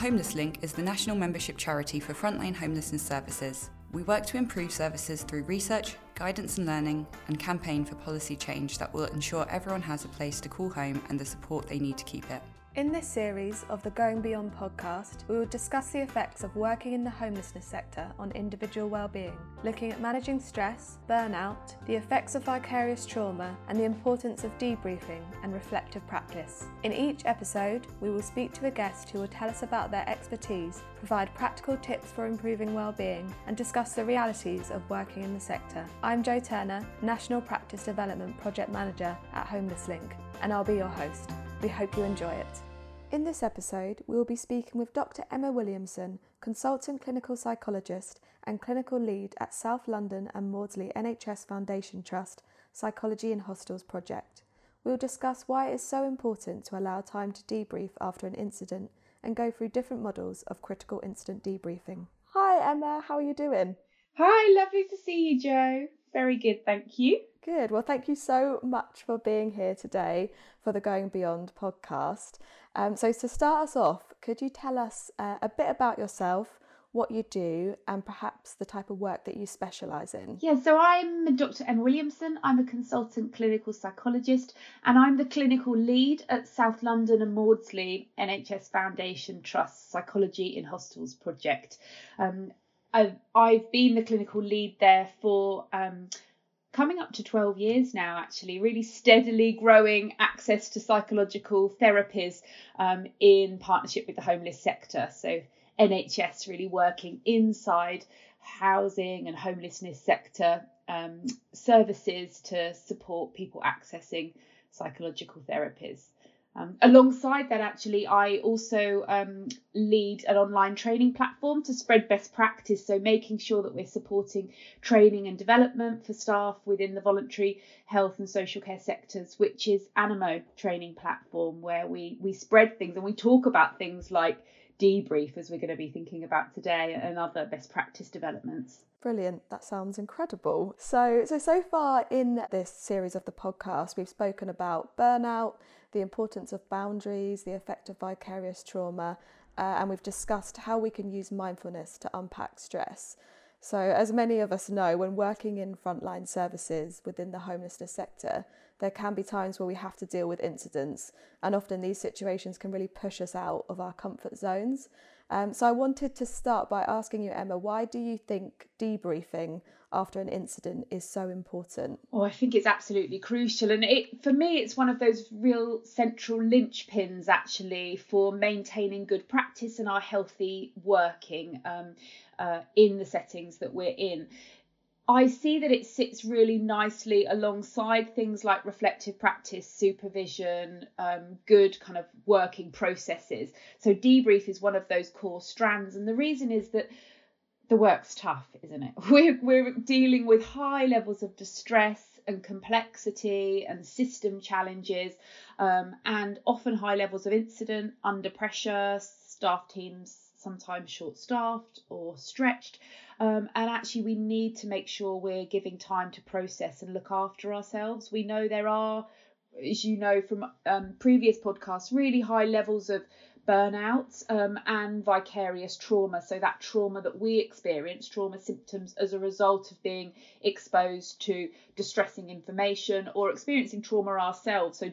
Homeless Link is the national membership charity for frontline homelessness services. We work to improve services through research, guidance and learning, and campaign for policy change that will ensure everyone has a place to call home and the support they need to keep it. In this series of the Going Beyond podcast, we will discuss the effects of working in the homelessness sector on individual well-being, looking at managing stress, burnout, the effects of vicarious trauma, and the importance of debriefing and reflective practice. In each episode, we will speak to a guest who will tell us about their expertise, provide practical tips for improving well-being, and discuss the realities of working in the sector. I'm Jo Turner, National Practice Development Project Manager at Homeless Link, and I'll be your host. We hope you enjoy it. In this episode, we will be speaking with Dr. Emma Williamson, consultant clinical psychologist and clinical lead at South London and Maudsley NHS Foundation Trust Psychology in Hostels project. We will discuss why it is so important to allow time to debrief after an incident and go through different models of critical incident debriefing. Hi Emma, how are you doing? Hi, lovely to see you, Jo. Very good, thank you. Good. Well, thank you so much for being here today for the Going Beyond podcast. Um, so, to start us off, could you tell us uh, a bit about yourself, what you do, and perhaps the type of work that you specialise in? Yeah, so I'm Dr. Emma Williamson. I'm a consultant clinical psychologist, and I'm the clinical lead at South London and Maudsley NHS Foundation Trust Psychology in Hostels project. Um, I've, I've been the clinical lead there for um, coming up to 12 years now, actually, really steadily growing access to psychological therapies um, in partnership with the homeless sector. So, NHS really working inside housing and homelessness sector um, services to support people accessing psychological therapies. Um, alongside that, actually, I also um, lead an online training platform to spread best practice. So, making sure that we're supporting training and development for staff within the voluntary health and social care sectors, which is Animo training platform, where we we spread things and we talk about things like debrief, as we're going to be thinking about today, and other best practice developments. Brilliant. That sounds incredible. So, so so far in this series of the podcast, we've spoken about burnout the importance of boundaries, the effect of vicarious trauma, uh, and we've discussed how we can use mindfulness to unpack stress. So, as many of us know, when working in frontline services within the homelessness sector, there can be times where we have to deal with incidents, and often these situations can really push us out of our comfort zones. Um, so, I wanted to start by asking you, Emma, why do you think debriefing after an incident is so important? Oh, I think it's absolutely crucial. And it for me, it's one of those real central linchpins actually for maintaining good practice and our healthy working um, uh, in the settings that we're in. I see that it sits really nicely alongside things like reflective practice, supervision, um, good kind of working processes. So, debrief is one of those core strands. And the reason is that the work's tough, isn't it? We're, we're dealing with high levels of distress and complexity and system challenges, um, and often high levels of incident under pressure, staff teams sometimes short staffed or stretched. Um, and actually, we need to make sure we're giving time to process and look after ourselves. We know there are, as you know from um, previous podcasts, really high levels of burnout um, and vicarious trauma. So, that trauma that we experience, trauma symptoms as a result of being exposed to distressing information or experiencing trauma ourselves. So,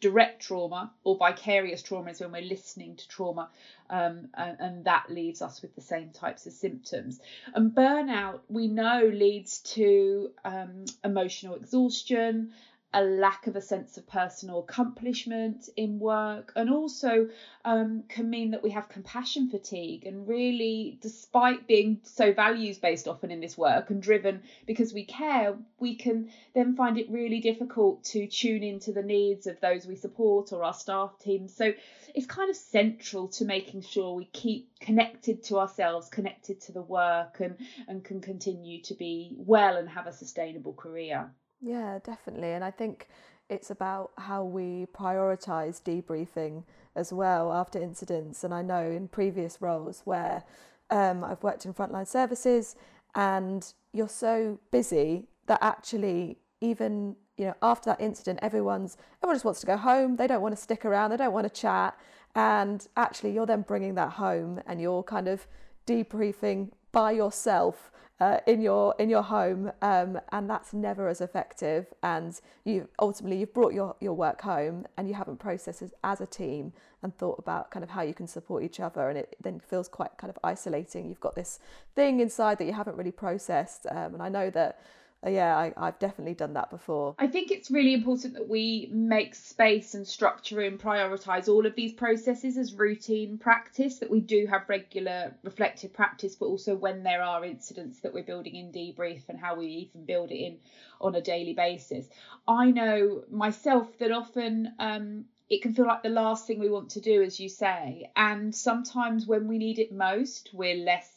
direct trauma or vicarious trauma is when we're listening to trauma um, and, and, that leaves us with the same types of symptoms. And burnout we know leads to um, emotional exhaustion a lack of a sense of personal accomplishment in work, and also um, can mean that we have compassion fatigue. And really, despite being so values based often in this work and driven because we care, we can then find it really difficult to tune into the needs of those we support or our staff teams. So it's kind of central to making sure we keep connected to ourselves, connected to the work, and, and can continue to be well and have a sustainable career. Yeah, definitely. And I think it's about how we prioritize debriefing as well after incidents. And I know in previous roles where um, I've worked in frontline services and you're so busy that actually even you know after that incident everyone's everyone just wants to go home they don't want to stick around they don't want to chat And actually, you're then bringing that home and you're kind of debriefing by yourself uh, in your in your home, um, and that's never as effective. And you ultimately you've brought your your work home, and you haven't processed it as a team and thought about kind of how you can support each other, and it then feels quite kind of isolating. You've got this thing inside that you haven't really processed, um, and I know that yeah, I, have definitely done that before. I think it's really important that we make space and structure and prioritise all of these processes as routine practice, that we do have regular reflective practice, but also when there are incidents that we're building in debrief and how we even build it in on a daily basis. I know myself that often um, it can feel like the last thing we want to do, as you say, and sometimes when we need it most, we're less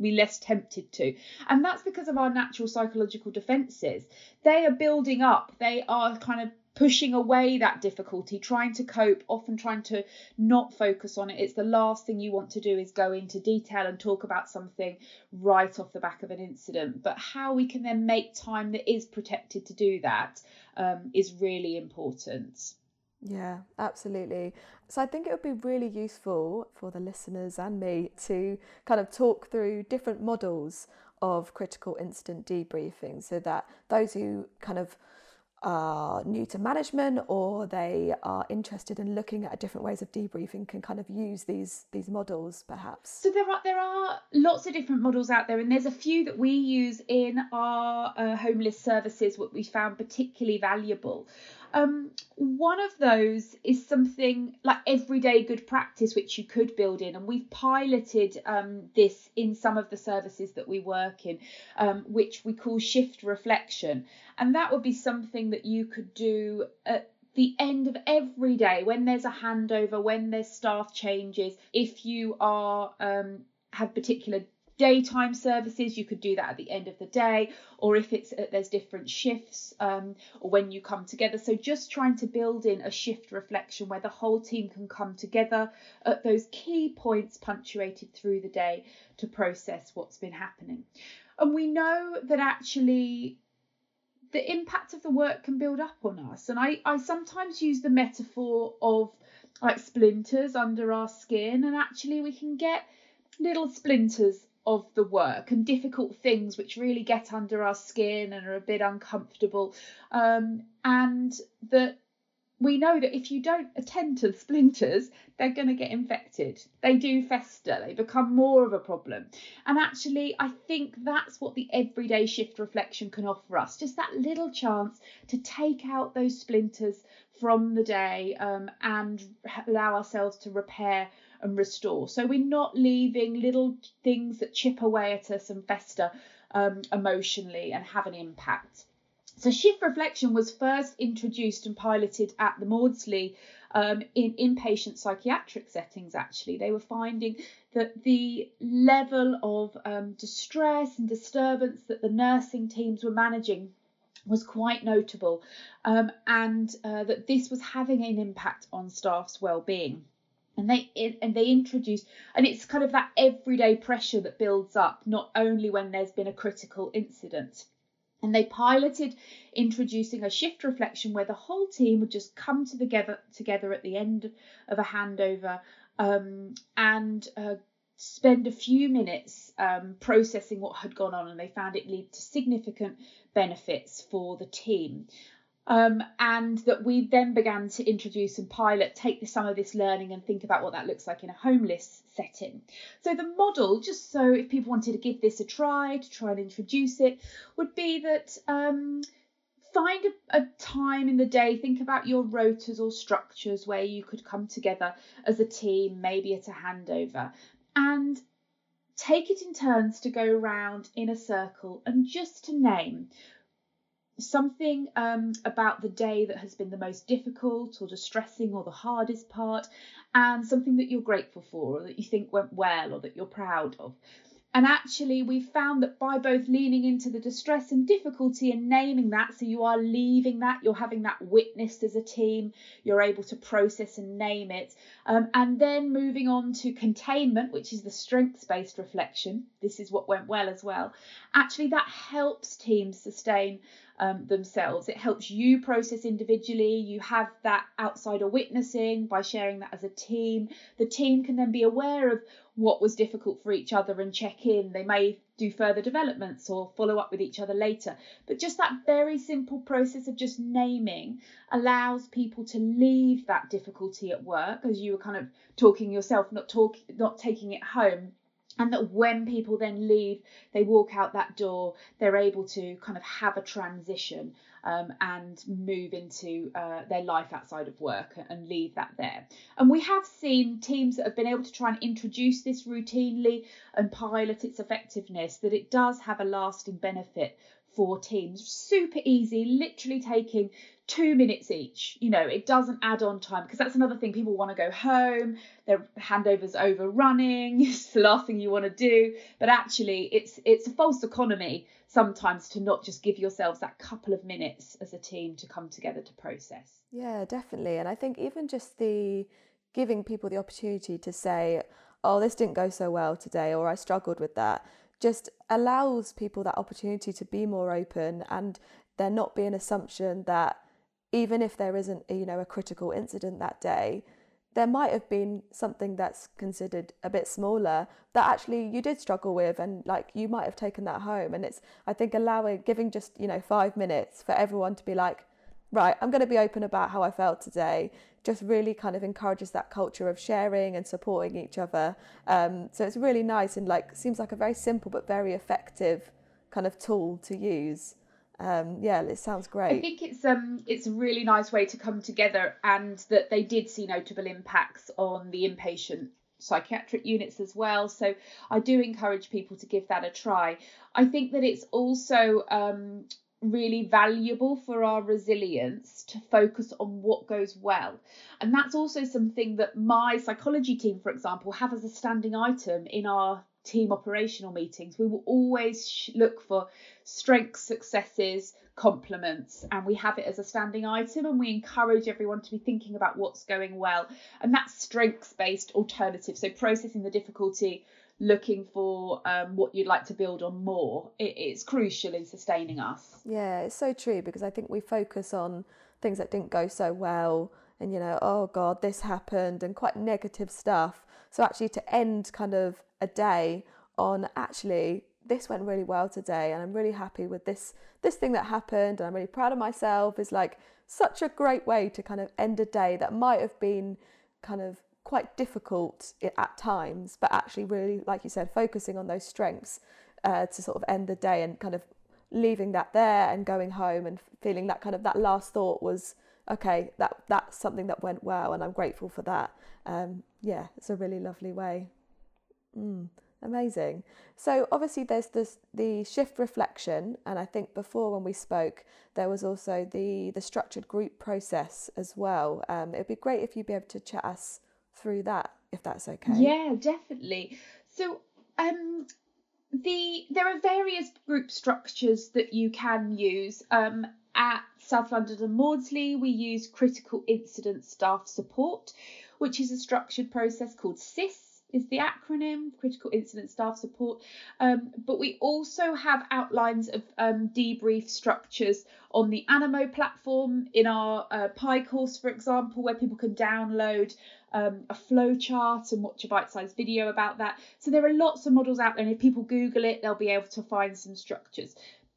be less tempted to. And that's because of our natural psychological defenses. They are building up, they are kind of pushing away that difficulty, trying to cope, often trying to not focus on it. It's the last thing you want to do is go into detail and talk about something right off the back of an incident. But how we can then make time that is protected to do that um, is really important. Yeah, absolutely. So I think it would be really useful for the listeners and me to kind of talk through different models of critical incident debriefing so that those who kind of are new to management or they are interested in looking at different ways of debriefing can kind of use these these models perhaps so there are there are lots of different models out there and there's a few that we use in our uh, homeless services what we found particularly valuable um, one of those is something like everyday good practice, which you could build in, and we've piloted um, this in some of the services that we work in, um, which we call shift reflection, and that would be something that you could do at the end of every day when there's a handover, when there's staff changes, if you are um, have particular daytime services you could do that at the end of the day or if it's uh, there's different shifts um, or when you come together. So just trying to build in a shift reflection where the whole team can come together at those key points punctuated through the day to process what's been happening. And we know that actually the impact of the work can build up on us. And i i sometimes use the metaphor of like splinters under our skin and actually we can get little splinters of the work and difficult things which really get under our skin and are a bit uncomfortable. Um, and that we know that if you don't attend to the splinters, they're going to get infected. They do fester, they become more of a problem. And actually, I think that's what the everyday shift reflection can offer us just that little chance to take out those splinters from the day um, and allow ourselves to repair and restore. So we're not leaving little things that chip away at us and fester um, emotionally and have an impact. So shift reflection was first introduced and piloted at the Maudsley um, in inpatient psychiatric settings. Actually, they were finding that the level of um, distress and disturbance that the nursing teams were managing was quite notable, um, and uh, that this was having an impact on staff's well-being and they and they introduce and it's kind of that everyday pressure that builds up not only when there's been a critical incident. And they piloted introducing a shift reflection where the whole team would just come together together at the end of a handover um, and uh, spend a few minutes um, processing what had gone on and they found it lead to significant benefits for the team um, and that we then began to introduce and pilot, take some of this learning and think about what that looks like in a homeless setting. So the model, just so if people wanted to give this a try, to try and introduce it, would be that um, find a, a, time in the day, think about your rotas or structures where you could come together as a team, maybe at a handover, and take it in turns to go around in a circle and just to name something um, about the day that has been the most difficult or distressing or the hardest part, and something that you're grateful for or that you think went well or that you're proud of. And actually, we found that by both leaning into the distress and difficulty and naming that, so you are leaving that, you're having that witnessed as a team, you're able to process and name it. Um, and then moving on to containment, which is the strengths based reflection. This is what went well as well. Actually, that helps teams sustain um, themselves. It helps you process individually. You have that outsider witnessing by sharing that as a team. The team can then be aware of what was difficult for each other and check in. They may do further developments or follow up with each other later. But just that very simple process of just naming allows people to leave that difficulty at work, as you were kind of talking yourself, not talk, not taking it home and that when people then leave they walk out that door they're able to kind of have a transition um, and move into uh, their life outside of work and leave that there and we have seen teams that have been able to try and introduce this routinely and pilot its effectiveness that it does have a lasting benefit for teams super easy literally taking two minutes each. You know, it doesn't add on time because that's another thing. People want to go home, their handover's overrunning, it's the last thing you want to do. But actually, it's it's a false economy sometimes to not just give yourselves that couple of minutes as a team to come together to process. Yeah, definitely. And I think even just the giving people the opportunity to say, oh, this didn't go so well today, or I struggled with that, just allows people that opportunity to be more open and there not be an assumption that even if there isn't you know a critical incident that day there might have been something that's considered a bit smaller that actually you did struggle with and like you might have taken that home. And it's i think allowing giving just you know 5 minutes for everyone to be like right i'm going to be open about how i felt today just really kind of encourages that culture of sharing and supporting each other. Um, so it's really nice and like seems like a very simple but very effective kind of tool to use um, yeah, it sounds great. I think it's um it's a really nice way to come together, and that they did see notable impacts on the inpatient psychiatric units as well. So I do encourage people to give that a try. I think that it's also um, really valuable for our resilience to focus on what goes well. And that's also something that my psychology team, for example, have as a standing item in our team operational meetings. We will always look for strengths, successes, compliments, and we have it as a standing item. And we encourage everyone to be thinking about what's going well. And that's strengths based alternative. So processing the difficulty, looking for um, what you'd like to build on more. It, it's crucial in sustaining us. Yeah, it's so true because I think we focus on things that didn't go so well and you know oh god this happened and quite negative stuff so actually to end kind of a day on actually this went really well today and I'm really happy with this this thing that happened and I'm really proud of myself is like such a great way to kind of end a day that might have been kind of quite difficult at times but actually really like you said focusing on those strengths uh, to sort of end the day and kind of leaving that there and going home and feeling that kind of that last thought was okay that that's something that went well and I'm grateful for that um, yeah it's a really lovely way Mm, amazing. So obviously there's this the shift reflection, and I think before when we spoke, there was also the the structured group process as well. Um, it'd be great if you'd be able to chat us through that, if that's okay. Yeah, definitely. So um, the there are various group structures that you can use. Um, at South London and Maudsley, we use critical incident staff support, which is a structured process called CIS is the acronym Critical Incident Staff Support. Um, but we also have outlines of um, debrief structures on the Animo platform in our uh, PIE course, for example, where people can download um, a flow chart and watch a bite-sized video about that. So there are lots of models out there, and if people Google it, they'll be able to find some structures.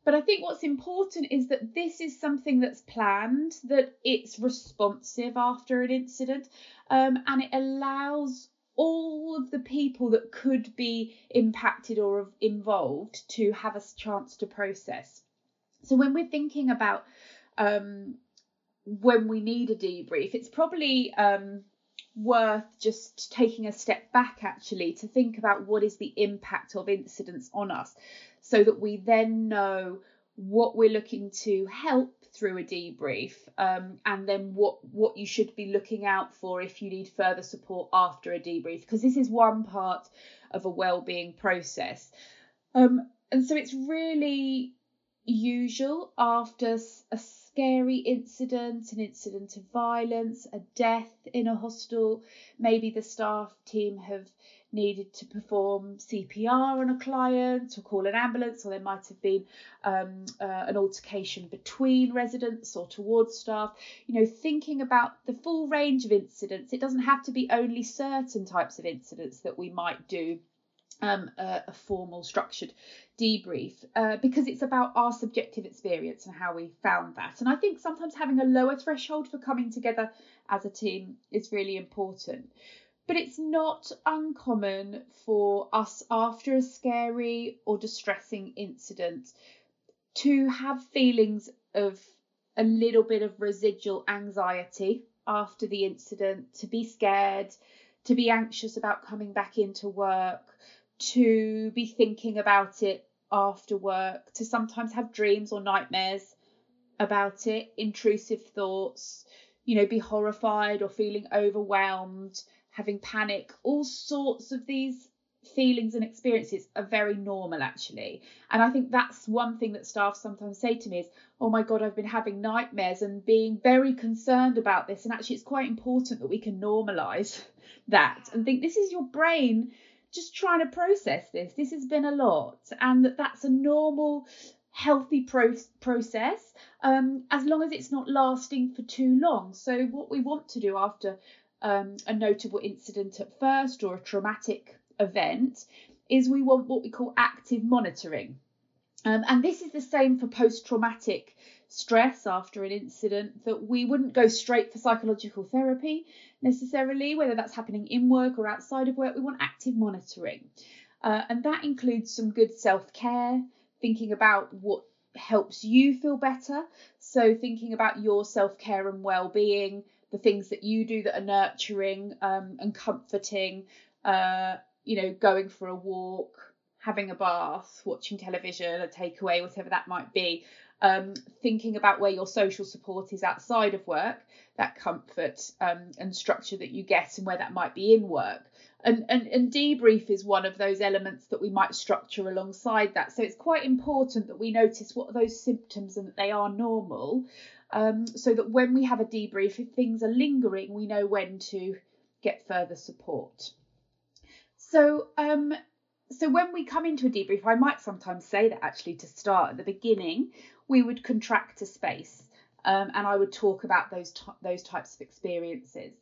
But I think what's important is that this is something that's planned, that it's responsive after an incident, um, and it allows all of the people that could be impacted or involved to have a chance to process. So when we're thinking about um, when we need a debrief, it's probably um, worth just taking a step back actually to think about what is the impact of incidents on us so that we then know what we're looking to help through a debrief um, and then what what you should be looking out for if you need further support after a debrief because this is one part of a well-being process. Um, and so it's really usual after a scary incident an incident of violence a death in a hostel maybe the staff team have needed to perform CPR on a client or call an ambulance, or there might have been um, uh, an altercation between residents or towards staff. You know, thinking about the full range of incidents, it doesn't have to be only certain types of incidents that we might do um, a, a, formal structured debrief uh, because it's about our subjective experience and how we found that. And I think sometimes having a lower threshold for coming together as a team is really important. But it's not uncommon for us after a scary or distressing incident to have feelings of a little bit of residual anxiety after the incident, to be scared, to be anxious about coming back into work, to be thinking about it after work, to sometimes have dreams or nightmares about it, intrusive thoughts, you know, be horrified or feeling overwhelmed, having panic, all sorts of these feelings and experiences are very normal actually. And I think that's one thing that staff sometimes say to me is, oh my God, I've been having nightmares and being very concerned about this. And actually, it's quite important that we can normalize that and think this is your brain just trying to process this. This has been a lot, and that that's a normal healthy pro- process um, as long as it's not lasting for too long. So, what we want to do after um, a notable incident at first or a traumatic event is we want what we call active monitoring. Um, and this is the same for post traumatic stress after an incident that we wouldn't go straight for psychological therapy necessarily, whether that's happening in work or outside of work. We want active monitoring. Uh, and that includes some good self care, thinking about what helps you feel better. So, thinking about your self care and well being, the things that you do that are nurturing um, and comforting, uh, you know, going for a walk, having a bath, watching television, a takeaway, whatever that might be. Um, thinking about where your social support is outside of work, that comfort um, and structure that you get, and where that might be in work. And, and, and debrief is one of those elements that we might structure alongside that. So it's quite important that we notice what are those symptoms and that they are normal um, so that when we have a debrief, if things are lingering, we know when to get further support. So, um, so when we come into a debrief, I might sometimes say that actually to start at the beginning, we would contract a space, um, and I would talk about those t- those types of experiences.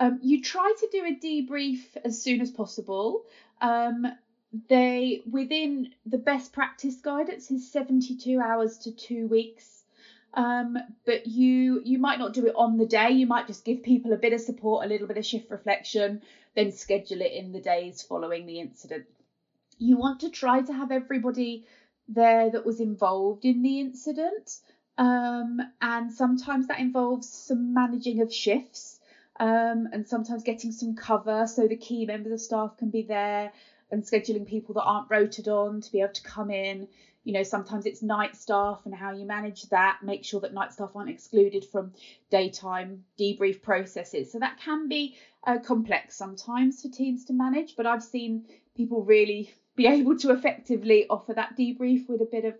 Um, you try to do a debrief as soon as possible. Um, they within the best practice guidance is 72 hours to two weeks um, but you you might not do it on the day. You might just give people a bit of support, a little bit of shift reflection, then schedule it in the days following the incident. You want to try to have everybody there that was involved in the incident, um, and sometimes that involves some managing of shifts. Um, and sometimes getting some cover so the key members of staff can be there and scheduling people that aren't rotated on to be able to come in you know sometimes it's night staff and how you manage that make sure that night staff aren't excluded from daytime debrief processes. So that can be uh, complex sometimes for teams to manage but i've seen people really be able to effectively offer that debrief with a bit of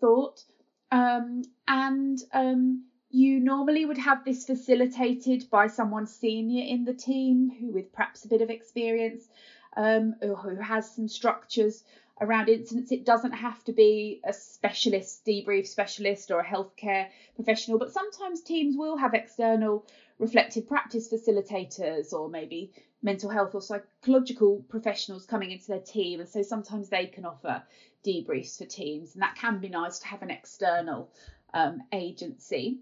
thought. Um, and um, you normally would have this facilitated by someone senior in the team who with perhaps a bit of experience um, or who has some structures around incidents. It doesn't have to be a specialist, debrief specialist, or a healthcare professional, but sometimes teams will have external reflective practice facilitators or maybe mental health or psychological professionals coming into their team. And so sometimes they can offer debriefs for teams, and that can be nice to have an external um, agency.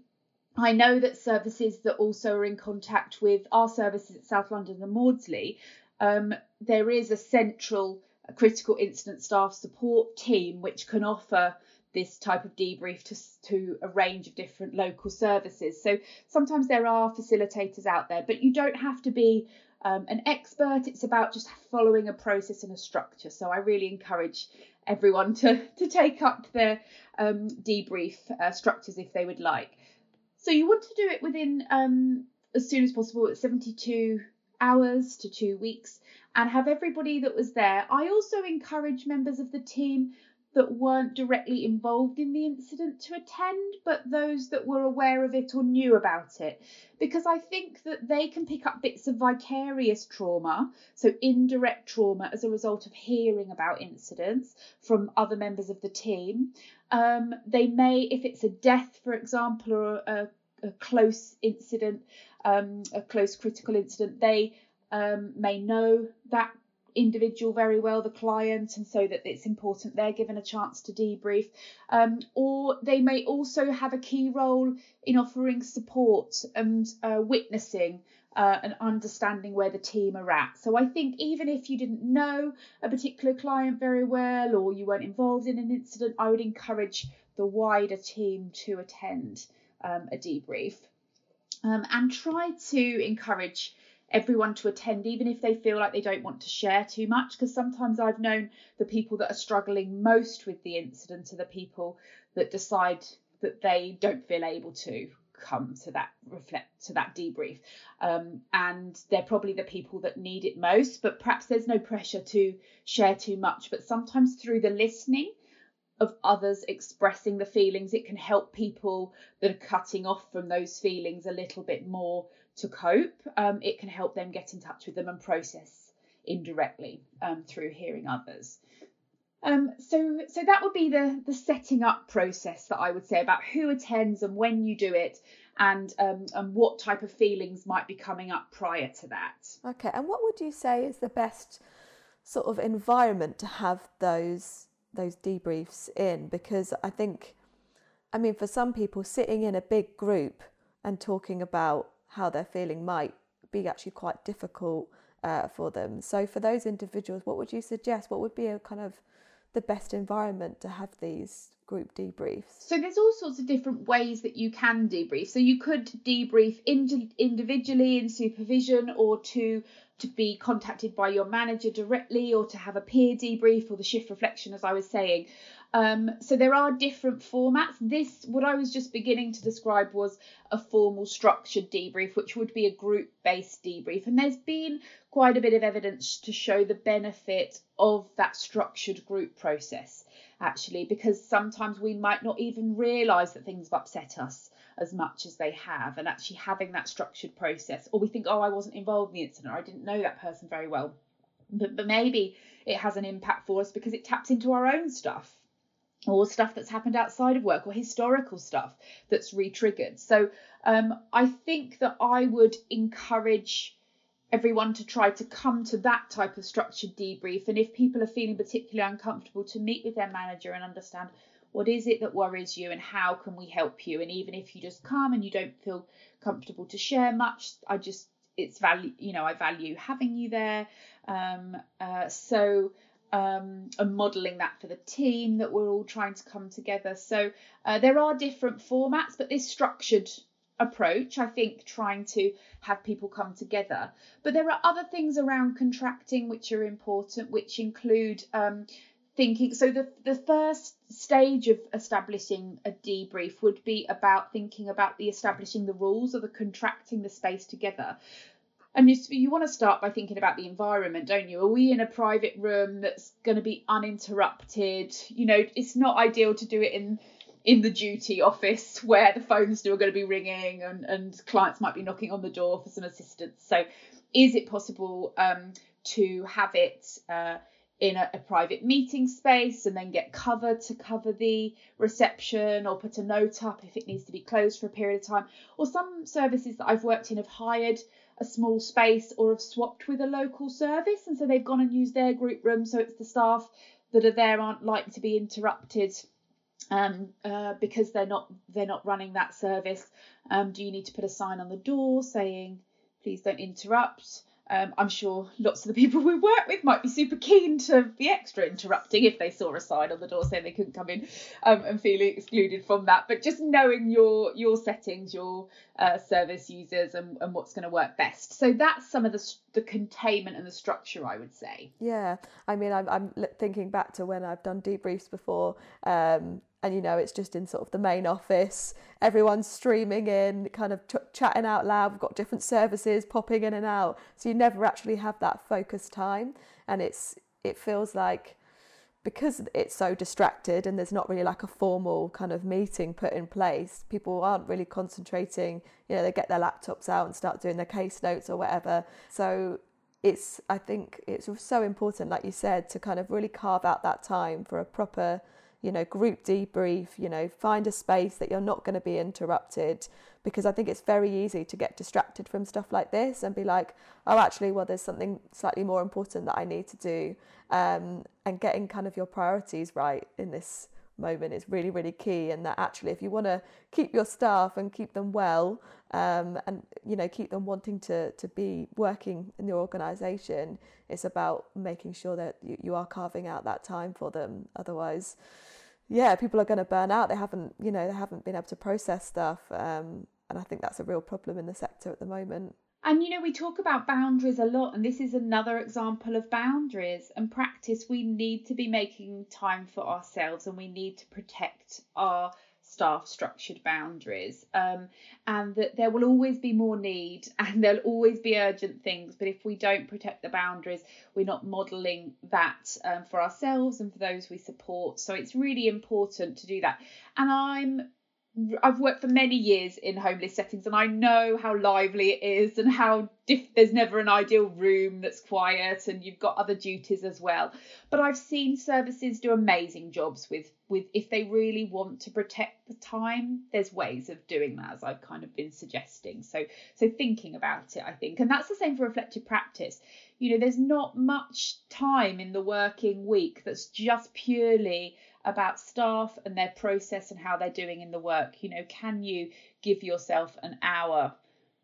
I know that services that also are in contact with our services at South London and Maudsley, um, there is a central a critical incident staff support team which can offer this type of debrief to, to a range of different local services. So sometimes there are facilitators out there, but you don't have to be um, an expert. It's about just following a process and a structure. So I really encourage everyone to, to take up their um, debrief uh, structures if they would like. So you want to do it within um, as soon as possible at 72 hours to two weeks and have everybody that was there. I also encourage members of the team that weren't directly involved in the incident to attend, but those that were aware of it or knew about it. Because I think that they can pick up bits of vicarious trauma, so indirect trauma as a result of hearing about incidents from other members of the team. Um, they may, if it's a death, for example, or a, a close incident, um, a close critical incident, they um, may know that individual very well, the client, and so that it's important they're given a chance to debrief. Um, or they may also have a key role in offering support and uh, witnessing uh, and understanding where the team are at. So I think even if you didn't know a particular client very well or you weren't involved in an incident, I would encourage the wider team to attend um, a debrief. Um, and try to encourage everyone to attend, even if they feel like they don't want to share too much. Because sometimes I've known the people that are struggling most with the incident are the people that decide that they don't feel able to come to that reflect to that debrief um, and they're probably the people that need it most but perhaps there's no pressure to share too much but sometimes through the listening of others expressing the feelings it can help people that are cutting off from those feelings a little bit more to cope, um, it can help them get in touch with them and process indirectly um, through hearing others. Um, so, so that would be the the setting up process that I would say about who attends and when you do it, and um, and what type of feelings might be coming up prior to that. Okay, and what would you say is the best sort of environment to have those those debriefs in? Because I think, I mean, for some people, sitting in a big group and talking about how they're feeling might be actually quite difficult uh, for them. So, for those individuals, what would you suggest? What would be a kind of the best environment to have these group debriefs? So there's all sorts of different ways that you can debrief. So you could debrief ind- individually in supervision or to to be contacted by your manager directly or to have a peer debrief or the shift reflection as I was saying. Um, so there are different formats. This, what I was just beginning to describe, was a formal structured debrief, which would be a group based debrief. And there's been quite a bit of evidence to show the benefit of that structured group process, actually, because sometimes we might not even realise that things have upset us as much as they have. And actually having that structured process, or we think, oh, I wasn't involved in the incident, or I didn't know that person very well. But, but maybe it has an impact for us because it taps into our own stuff or stuff that's happened outside of work or historical stuff that's re-triggered so um, i think that i would encourage everyone to try to come to that type of structured debrief. And if people are feeling particularly uncomfortable to meet with their manager and understand what is it that worries you and how can we help you. And even if you just come and you don't feel comfortable to share much i just it's value you know i value having you there. Um, uh, so um, and modelling that for the team that we're all trying to come together. So uh, there are different formats, but this structured approach, I think, trying to have people come together. But there are other things around contracting which are important, which include um, thinking. So the the first stage of establishing a debrief would be about thinking about the establishing the rules or the contracting the space together. And you, you want to start by thinking about the environment, don't you? Are we in a private room that's going to be uninterrupted? You know, it's not ideal to do it in in the duty office where the phones still going to be ringing and, and clients might be knocking on the door for some assistance. So, is it possible um, to have it uh, in a, a, private meeting space and then get cover to cover the reception or put a note up if it needs to be closed for a period of time? Or some services that I've worked in have hired a small space or have swapped with a local service and so they've gone and used their group room so it's the staff that are there aren't likely to be interrupted um, uh, because they're not they're not running that service. Um, do you need to put a sign on the door saying please don't interrupt? Um, I'm sure lots of the people we work with might be super keen to be extra interrupting if they saw a sign on the door saying they couldn't come in um, and feeling excluded from that. But just knowing your your settings, your uh, service users, and, and what's going to work best. So that's some of the the containment and the structure, I would say. Yeah, I mean, I'm I'm thinking back to when I've done debriefs before. Um, and you know it's just in sort of the main office everyone's streaming in kind of ch- chatting out loud we've got different services popping in and out so you never actually have that focus time and it's it feels like because it's so distracted and there's not really like a formal kind of meeting put in place, people aren't really concentrating. You know, they get their laptops out and start doing their case notes or whatever. So it's, I think it's so important, like you said, to kind of really carve out that time for a proper, you know, group debrief, you know, find a space that you're not going to be interrupted because I think it's very easy to get distracted from stuff like this and be like, oh, actually, well, there's something slightly more important that I need to do. Um, and getting kind of your priorities right in this moment is really, really key. And that actually, if you want to keep your staff and keep them well, um, and you know, keep them wanting to to be working in your organisation, it's about making sure that you, you are carving out that time for them. Otherwise, yeah, people are going to burn out. They haven't, you know, they haven't been able to process stuff, um, and I think that's a real problem in the sector at the moment. And you know, we talk about boundaries a lot, and this is another example of boundaries and practice. We need to be making time for ourselves, and we need to protect our staff structured boundaries um, and that there will always be more need and there'll always be urgent things but if we don't protect the boundaries we're not modeling that um, for ourselves and for those we support. So it's really important to do that. And i'm I've worked for many years in homeless settings and I know how lively it is and how diff- there's never an ideal room that's quiet and you've got other duties as well. But I've seen services do amazing jobs with with if they really want to protect the time, there's ways of doing that as I've kind of been suggesting. So so thinking about it, I think. And that's the same for reflective practice. You know, there's not much time in the working week that's just purely about staff and their process and how they're doing in the work. You know, can you give yourself an hour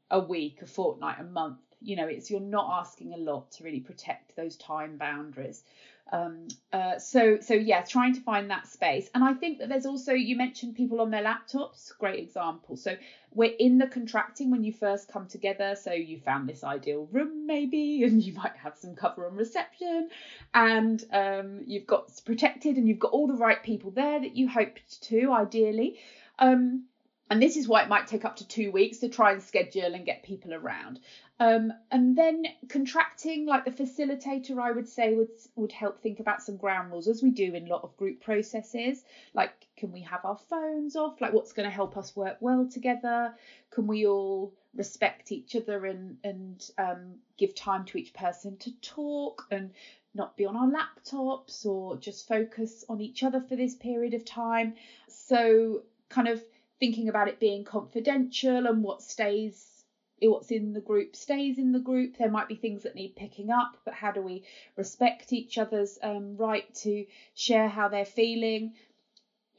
a week, a fortnight, a month? You know, it's you're not asking a lot to really protect those time boundaries. Um, uh, so so yeah, trying to find that space. And I think that there's also you mentioned people on their laptops, great example. So we're in the contracting when you first come together. So you found this ideal room maybe, and you might have some cover on reception, and um, you've got protected, and you've got all the right people there that you hoped to ideally. Um, and this is why it might take up to two weeks to try and schedule and get people around. Um, and then contracting, like the facilitator, I would say would would help think about some ground rules, as we do in a lot of group processes. Like, can we have our phones off? Like, what's going to help us work well together? Can we all respect each other and and um, give time to each person to talk and not be on our laptops or just focus on each other for this period of time? So, kind of thinking about it being confidential and what stays what's in the group stays in the group. There might be things that need picking up, but how do we respect each other's um, right to share how they're feeling?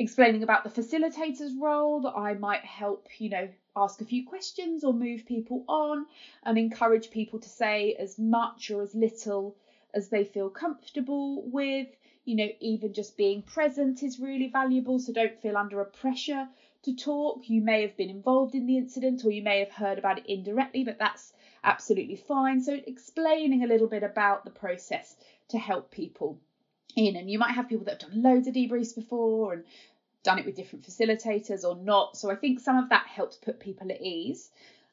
Explaining about the facilitator's role, that I might help, you know, ask a few questions or move people on and encourage people to say as much or as little as they feel comfortable with. You know, even just being present is really valuable, so don't feel under a pressure to talk. You may have been involved in the incident or you may have heard about it indirectly, but that's absolutely fine. So, explaining a little bit about the process to help people in. And you might have people that have done loads of debriefs before and done it with different facilitators or not. So, I think some of that helps put people at ease.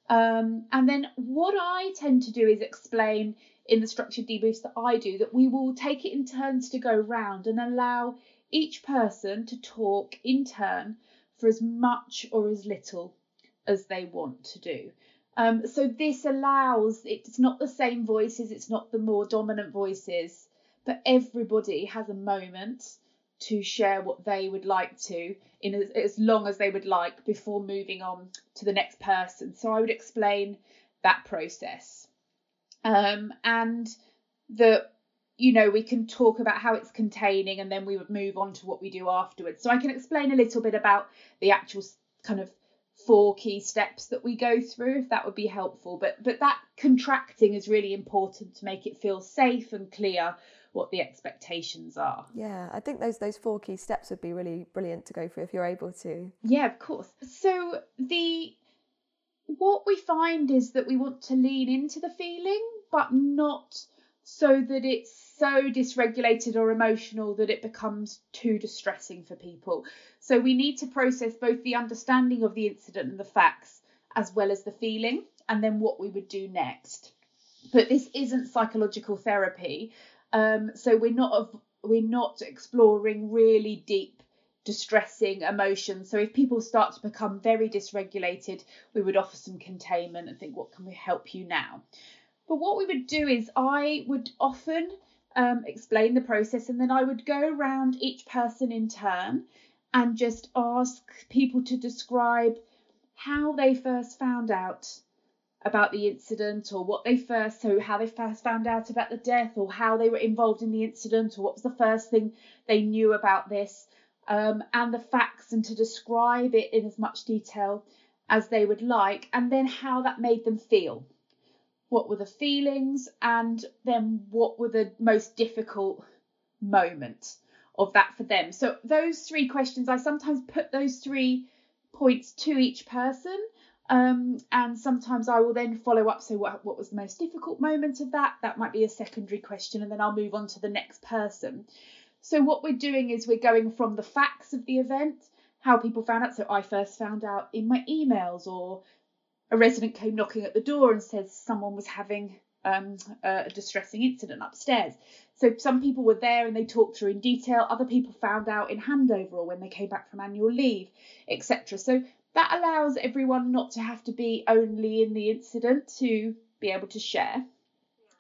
Um, and then what I tend to do is explain in the structured debriefs that I do that we will take it in turns to go round and allow each person to talk in turn for as much or as little as they want to do. Um, so this allows it's not the same voices, it's not the more dominant voices, but everybody has a moment to share what they would like to in as, as long as they would like before moving on to the next person. So I would explain that process. Um, and the you know, we can talk about how it's containing and then we would move on to what we do afterwards. So I can explain a little bit about the actual kind of four key steps that we go through if that would be helpful. But but that contracting is really important to make it feel safe and clear what the expectations are. Yeah i think those those four key steps would be really brilliant to go through if you're able to. Yeah of course. So the what we find is that we want to lean into the feeling but not so that it's so dysregulated or emotional that it becomes too distressing for people. So we need to process both the understanding of the incident and the facts, as well as the feeling, and then what we would do next. But this isn't psychological therapy. Um, so we're not we're not exploring really deep distressing emotions. So if people start to become very dysregulated, we would offer some containment and think, what can we help you now? But what we would do is I would often um, explain the process and then I would go around each person in turn and just ask people to describe how they first found out about the incident or what they first so how they first found out about the death or how they were involved in the incident or what was the first thing they knew about this um, and the facts and to describe it in as much detail as they would like and then how that made them feel what were the feelings and then what were the most difficult moments of that for them so those three questions i sometimes put those three points to each person um, and sometimes I will then follow up. So, what, what was the most difficult moment of that? That might be a secondary question, and then I'll move on to the next person. So, what we're doing is we're going from the facts of the event, how people found out. So, I first found out in my emails, or a resident came knocking at the door and says someone was having um, a distressing incident upstairs. So, some people were there and they talked through in detail. Other people found out in handover or when they came back from annual leave, etc. So, that allows everyone not to have to be only in the incident to be able to share.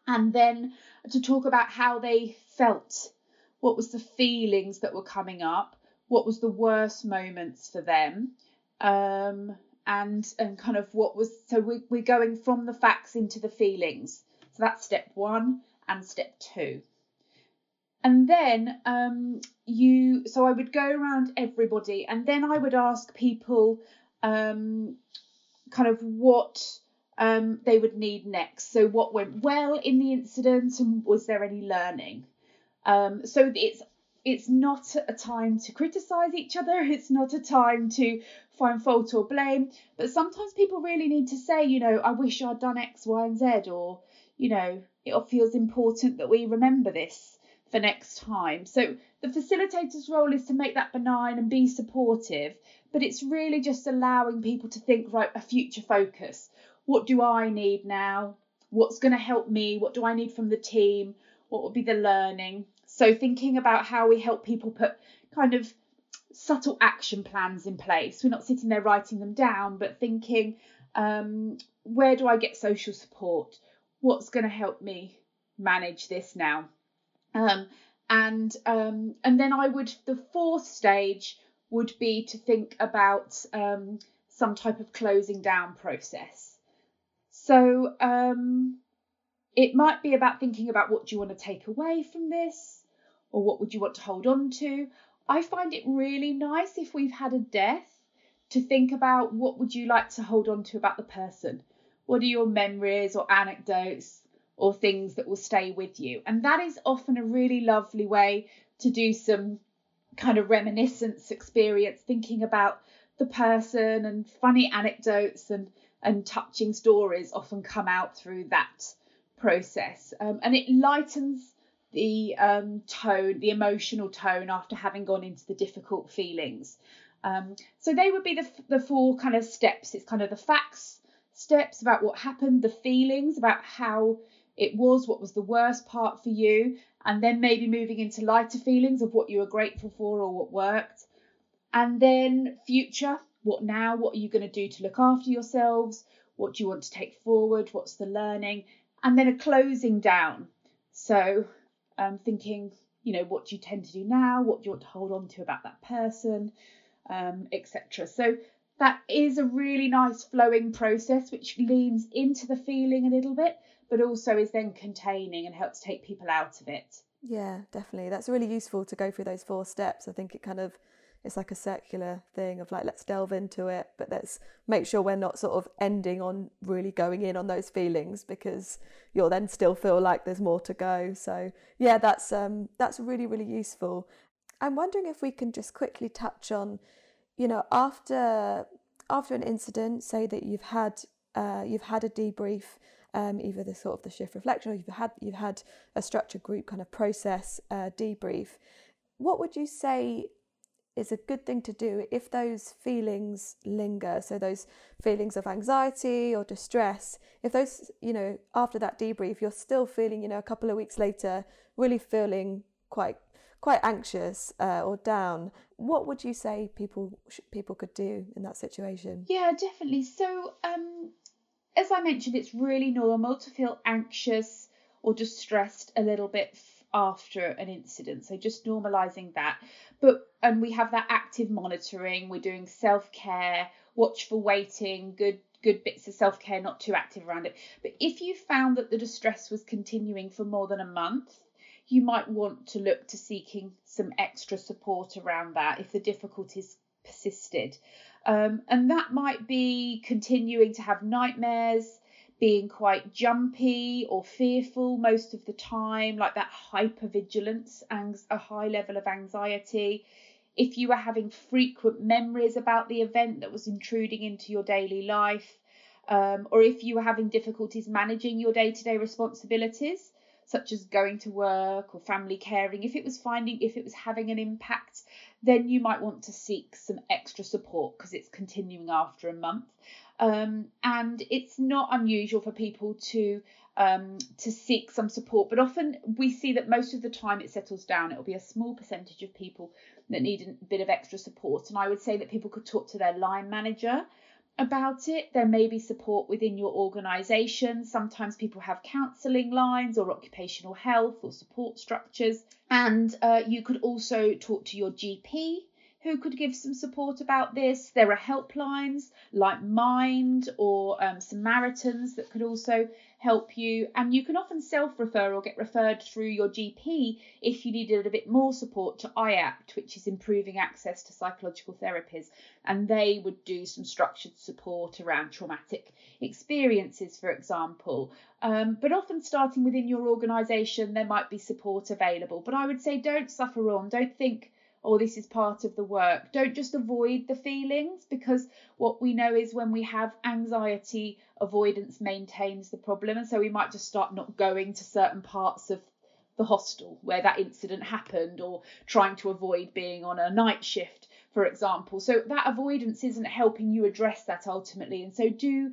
And then to talk about how they felt, what was the feelings that were coming up, what was the worst moments for them, um, and and kind of what was so we, we're going from the facts into the feelings. So that's step one and step two. And then um, you, so I would go around everybody, and then I would ask people um, kind of what um, they would need next. So, what went well in the incident, and was there any learning? Um, so it's it's not a time to criticize each other. It's not a time to find fault or blame. But sometimes people really need to say, you know, I wish I'd done X, Y, and Z, or you know, it feels important that we remember this for next time. So the facilitator's role is to make that benign and be supportive, but it's really just allowing people to think, right, a future focus. What do I need now? What's going to help me? What do I need from the team? What will be the learning? So, thinking about how we help people put kind of subtle action plans in place. We're not sitting there writing them down, but thinking, um, where do I get social support? What's going to help me manage this now? Um, and um, and then I would the fourth stage would be to think about um, some type of closing down process. So um, it might be about thinking about what do you want to take away from this, or what would you want to hold on to. I find it really nice if we've had a death to think about what would you like to hold on to about the person. What are your memories or anecdotes or things that will stay with you? And that is often a really lovely way to do some kind of reminiscence experience, thinking about the person and funny anecdotes and and touching stories often come out through that process, um, and it lightens the um, tone, the emotional tone after having gone into the difficult feelings. Um, so they would be the the four kind of steps. It's kind of the facts steps about what happened, the feelings about how it was, what was the worst part for you, and then maybe moving into lighter feelings of what you were grateful for or what worked. And then future, what now? What are you going to do to look after yourselves? What do you want to take forward? What's the learning? And then a closing down. So um, thinking, you know, what you tend to do now? What do you want to hold on to about that person, um, etc. So that is a really nice flowing process which leans into the feeling a little bit but also is then containing and helps take people out of it. Yeah, definitely. That's really useful to go through those four steps. I think it kind of it's like a circular thing of like let's delve into it, but let's make sure we're not sort of ending on really going in on those feelings because you'll then still feel like there's more to go. So yeah, that's um that's really really useful. I'm wondering if we can just quickly touch on, you know, after after an incident, say that you've had uh, you've had a debrief um, either the sort of the shift reflection or you've had you've had a structured group kind of process uh, debrief. What would you say is a good thing to do if those feelings linger? So those feelings of anxiety or distress, if those you know after that debrief you're still feeling you know a couple of weeks later really feeling quite quite anxious uh, or down. What would you say people people could do in that situation? Yeah, definitely. So, um, as I mentioned, it's really normal to feel anxious or distressed a little bit after an incident. So just normalizing that. But and we have that active monitoring. We're doing self care, watchful waiting, good good bits of self care, not too active around it. But if you found that the distress was continuing for more than a month, you might want to look to seeking some extra support around that if the difficulties persisted. Um, and that might be continuing to have nightmares, being quite jumpy or fearful most of the time, like that hypervigilance and a high level of anxiety. If you were having frequent memories about the event that was intruding into your daily life, um, or if you were having difficulties managing your day to day responsibilities, such as going to work or family caring, if it was finding, if it was having an impact, then you might want to seek some extra support because it's continuing after a month. Um, and it's not unusual for people to um, to seek some support, but often we see that most of the time it settles down. It'll be a small percentage of people that need a bit of extra support, and I would say that people could talk to their line manager about it. There may be support within your organisation. Sometimes people have counselling lines or occupational health or support structures. And uh, you could also talk to your GP who could give some support about this. There are helplines like Mind or um, Samaritans that could also help you. And you can often self refer or get referred through your GP if you needed a bit more support to IAPT, which is improving access to psychological therapies. And they would do some structured support around traumatic experiences, for example. Um, but often starting within your organisation, there might be support available. But I would say don't suffer on, don't think or this is part of the work. Don't just avoid the feelings because what we know is when we have anxiety, avoidance maintains the problem. And so we might just start not going to certain parts of the hostel where that incident happened or trying to avoid being on a night shift for example so that avoidance isn't helping you address that ultimately and so do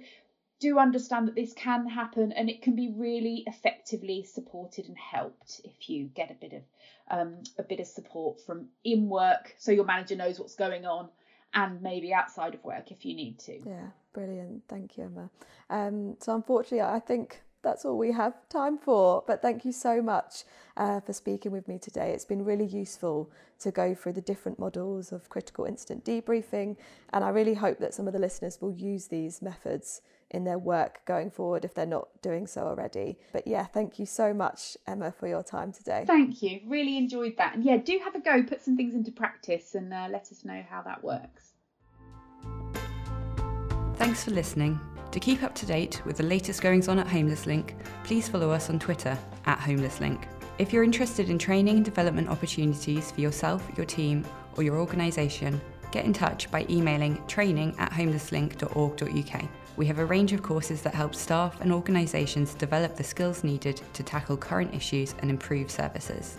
do understand that this can happen and it can be really effectively supported and helped if you get a bit of um, a bit of support from in work so your manager knows what's going on and maybe outside of work if you need to. Yeah, brilliant. Thank you, Emma. Um, so, unfortunately, I think that's all we have time for. But thank you so much uh, for speaking with me today. It's been really useful to go through the different models of critical incident debriefing, and I really hope that some of the listeners will use these methods in their work going forward if they're not doing so already. But yeah, thank you so much, Emma, for your time today. Thank you. Really enjoyed that. And yeah, do have a go, put some things into practice, and uh, let us know how that works. Thanks for listening. To keep up to date with the latest goings on at Homeless Link, please follow us on Twitter at Homeless Link. If you're interested in training and development opportunities for yourself, your team, or your organisation, get in touch by emailing training at homelesslink.org.uk. We have a range of courses that help staff and organisations develop the skills needed to tackle current issues and improve services.